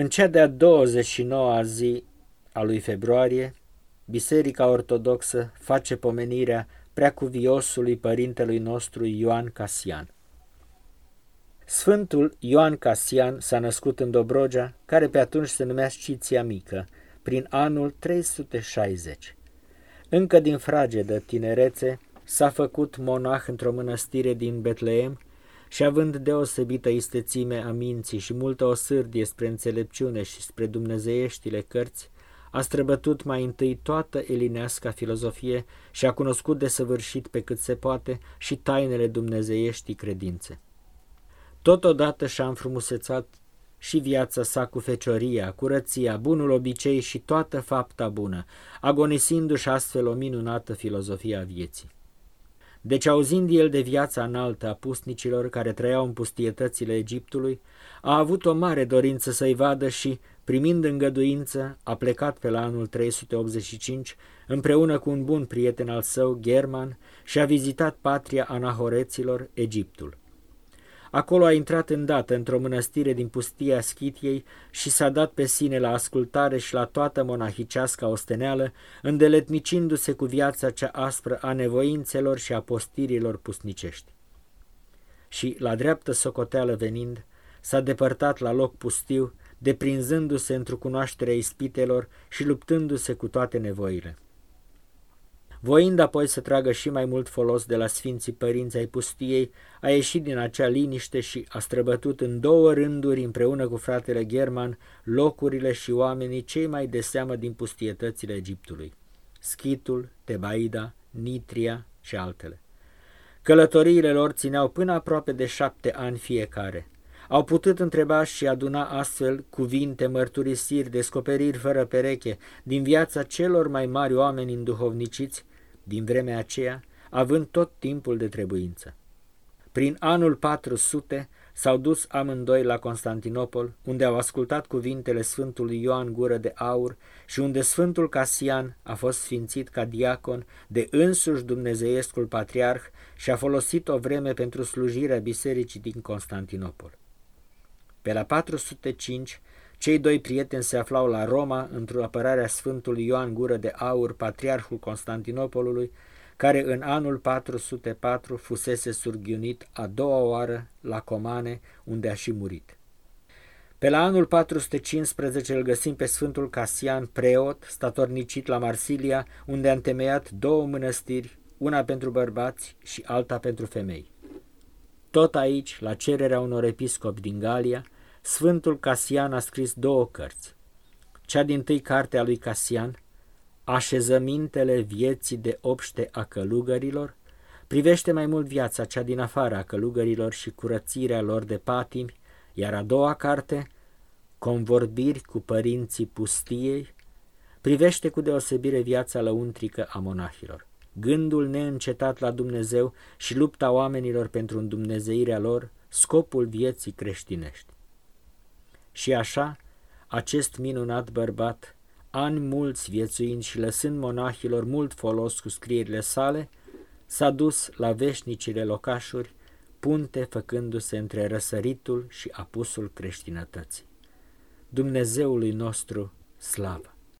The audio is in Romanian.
În cea de-a 29-a zi a lui februarie, Biserica Ortodoxă face pomenirea preacuviosului părintelui nostru Ioan Casian. Sfântul Ioan Casian s-a născut în Dobrogea, care pe atunci se numea Sciția Mică, prin anul 360. Încă din fragedă tinerețe s-a făcut monah într-o mănăstire din Betleem și având deosebită istețime a minții și multă osârdie spre înțelepciune și spre dumnezeieștile cărți, a străbătut mai întâi toată elineasca filozofie și a cunoscut de săvârșit pe cât se poate și tainele dumnezeieștii credințe. Totodată și-a înfrumusețat și viața sa cu fecioria, curăția, bunul obicei și toată fapta bună, agonisindu-și astfel o minunată filozofie a vieții. Deci, auzind el de viața înaltă a pusnicilor care trăiau în pustietățile Egiptului, a avut o mare dorință să-i vadă și, primind îngăduință, a plecat pe la anul 385 împreună cu un bun prieten al său, German, și a vizitat patria anahoreților, Egiptul. Acolo a intrat îndată într-o mănăstire din pustia Schitiei și s-a dat pe sine la ascultare și la toată monahicească osteneală, îndeletnicindu-se cu viața cea aspră a nevoințelor și a postirilor pusnicești. Și, la dreaptă socoteală venind, s-a depărtat la loc pustiu, deprinzându-se într-o cunoaștere ispitelor și luptându-se cu toate nevoile. Voind apoi să tragă și mai mult folos de la Sfinții Părinți ai pustiei, a ieșit din acea liniște și a străbătut în două rânduri împreună cu fratele German locurile și oamenii cei mai de seamă din pustietățile Egiptului. Schitul, Tebaida, Nitria și altele. Călătoriile lor țineau până aproape de șapte ani fiecare. Au putut întreba și aduna astfel cuvinte, mărturisiri, descoperiri fără pereche din viața celor mai mari oameni înduhovniciți din vremea aceea, având tot timpul de trebuință. Prin anul 400 s-au dus amândoi la Constantinopol, unde au ascultat cuvintele Sfântului Ioan Gură de Aur și unde Sfântul Casian a fost sfințit ca diacon de însuși dumnezeiescul patriarh și a folosit o vreme pentru slujirea bisericii din Constantinopol. Pe la 405, cei doi prieteni se aflau la Roma într-o apărare a Sfântului Ioan Gură de Aur, patriarhul Constantinopolului, care în anul 404 fusese surghiunit a doua oară la Comane, unde a și murit. Pe la anul 415 îl găsim pe Sfântul Casian, preot, statornicit la Marsilia, unde a întemeiat două mănăstiri, una pentru bărbați și alta pentru femei. Tot aici, la cererea unor episcopi din Galia, Sfântul Casian a scris două cărți. Cea din tâi carte a lui Casian, Așezămintele vieții de obște a călugărilor, privește mai mult viața cea din afara călugărilor și curățirea lor de patimi, iar a doua carte, Convorbiri cu părinții pustiei, privește cu deosebire viața lăuntrică a monahilor. Gândul neîncetat la Dumnezeu și lupta oamenilor pentru îndumnezeirea lor, scopul vieții creștinești. Și așa, acest minunat bărbat, ani mulți viețuind și lăsând monahilor mult folos cu scrierile sale, s-a dus la veșnicile locașuri, punte făcându-se între răsăritul și apusul creștinătății. Dumnezeului nostru, slavă!